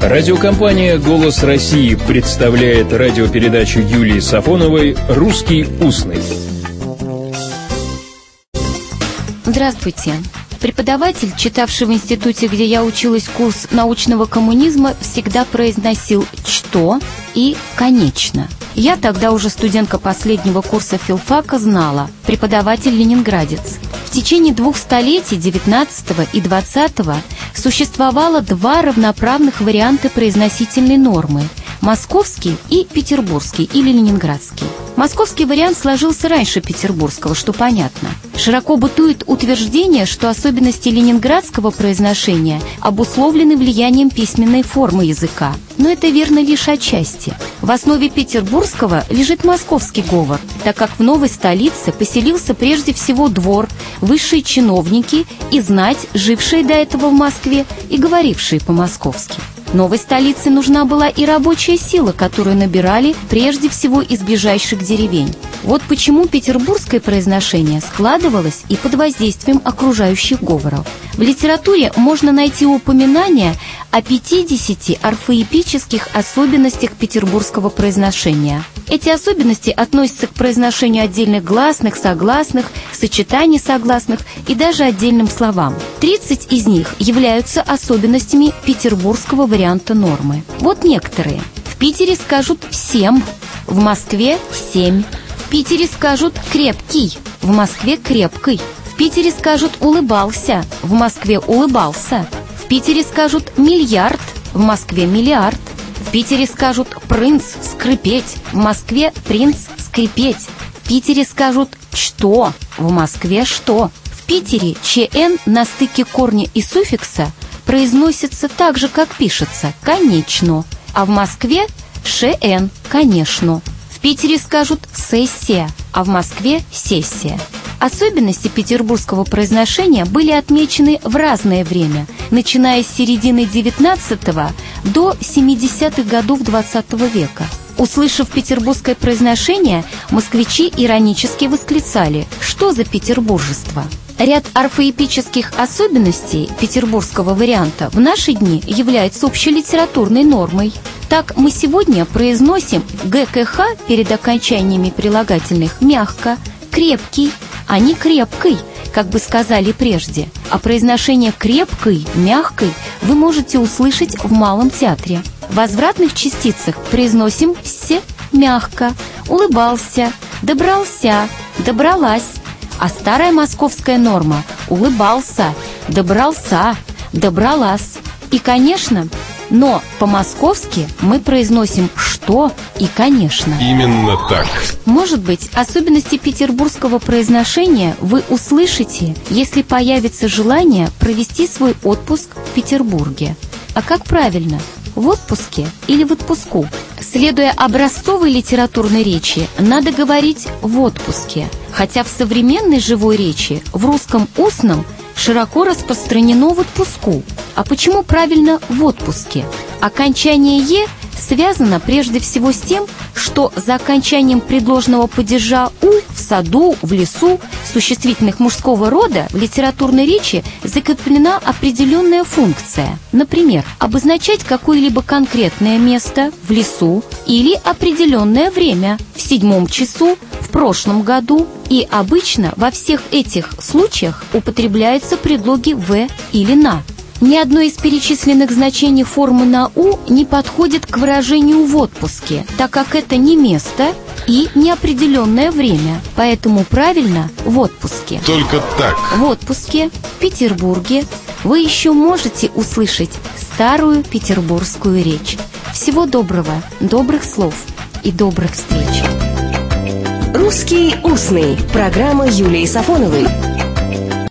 Радиокомпания «Голос России» представляет радиопередачу Юлии Сафоновой «Русский устный». Здравствуйте. Преподаватель, читавший в институте, где я училась курс научного коммунизма, всегда произносил «что» и «конечно». Я тогда уже студентка последнего курса филфака знала, преподаватель ленинградец. В течение двух столетий, 19 и 20 существовало два равноправных варианта произносительной нормы – московский и петербургский или ленинградский. Московский вариант сложился раньше петербургского, что понятно. Широко бытует утверждение, что особенности ленинградского произношения обусловлены влиянием письменной формы языка. Но это верно лишь отчасти. В основе петербургского лежит московский говор, так как в новой столице поселился прежде всего двор, высшие чиновники и знать, жившие до этого в Москве и говорившие по-московски. Новой столице нужна была и рабочая сила, которую набирали прежде всего из ближайших деревень. Вот почему петербургское произношение складывалось и под воздействием окружающих говоров. В литературе можно найти упоминания о 50 орфоэпических особенностях петербургского произношения. Эти особенности относятся к произношению отдельных гласных, согласных, сочетаний согласных и даже отдельным словам. 30 из них являются особенностями петербургского варианта нормы. Вот некоторые. В Питере скажут «семь», в Москве «семь». В Питере скажут «крепкий», в Москве «крепкой». В Питере скажут «улыбался», в Москве «улыбался». В Питере скажут «миллиард», в Москве «миллиард». В Питере скажут «принц скрипеть», в Москве «принц скрипеть». В Питере скажут «что», в Москве «что». В Питере ЧН на стыке корня и суффикса произносится так же, как пишется «конечно», а в Москве ШН «конечно». В Питере скажут «сессия», а в Москве «сессия». Особенности петербургского произношения были отмечены в разное время, начиная с середины XIX до 70-х годов XX века. Услышав петербургское произношение, москвичи иронически восклицали «Что за петербуржество?». Ряд орфоэпических особенностей петербургского варианта в наши дни является общелитературной нормой. Так мы сегодня произносим ГКХ перед окончаниями прилагательных мягко, крепкий, а не крепкой, как бы сказали прежде. А произношение крепкой, мягкой вы можете услышать в малом театре. В возвратных частицах произносим «с» мягко, улыбался, добрался, добралась. А старая московская норма улыбался, добрался, добралась. И, конечно, но по-московски мы произносим «что» и «конечно». Именно так. Может быть, особенности петербургского произношения вы услышите, если появится желание провести свой отпуск в Петербурге. А как правильно? В отпуске или в отпуску? Следуя образцовой литературной речи, надо говорить «в отпуске», хотя в современной живой речи, в русском устном, широко распространено в отпуску. А почему правильно в отпуске? Окончание «е» связано прежде всего с тем, что за окончанием предложенного падежа «у» саду, в лесу, существительных мужского рода в литературной речи закреплена определенная функция. Например, обозначать какое-либо конкретное место в лесу или определенное время в седьмом часу, в прошлом году. И обычно во всех этих случаях употребляются предлоги «в» или «на». Ни одно из перечисленных значений формы на «у» не подходит к выражению «в отпуске», так как это не место и неопределенное время. Поэтому правильно «в отпуске». Только так. В отпуске в Петербурге вы еще можете услышать старую петербургскую речь. Всего доброго, добрых слов и добрых встреч. «Русский устный» – программа Юлии Сафоновой.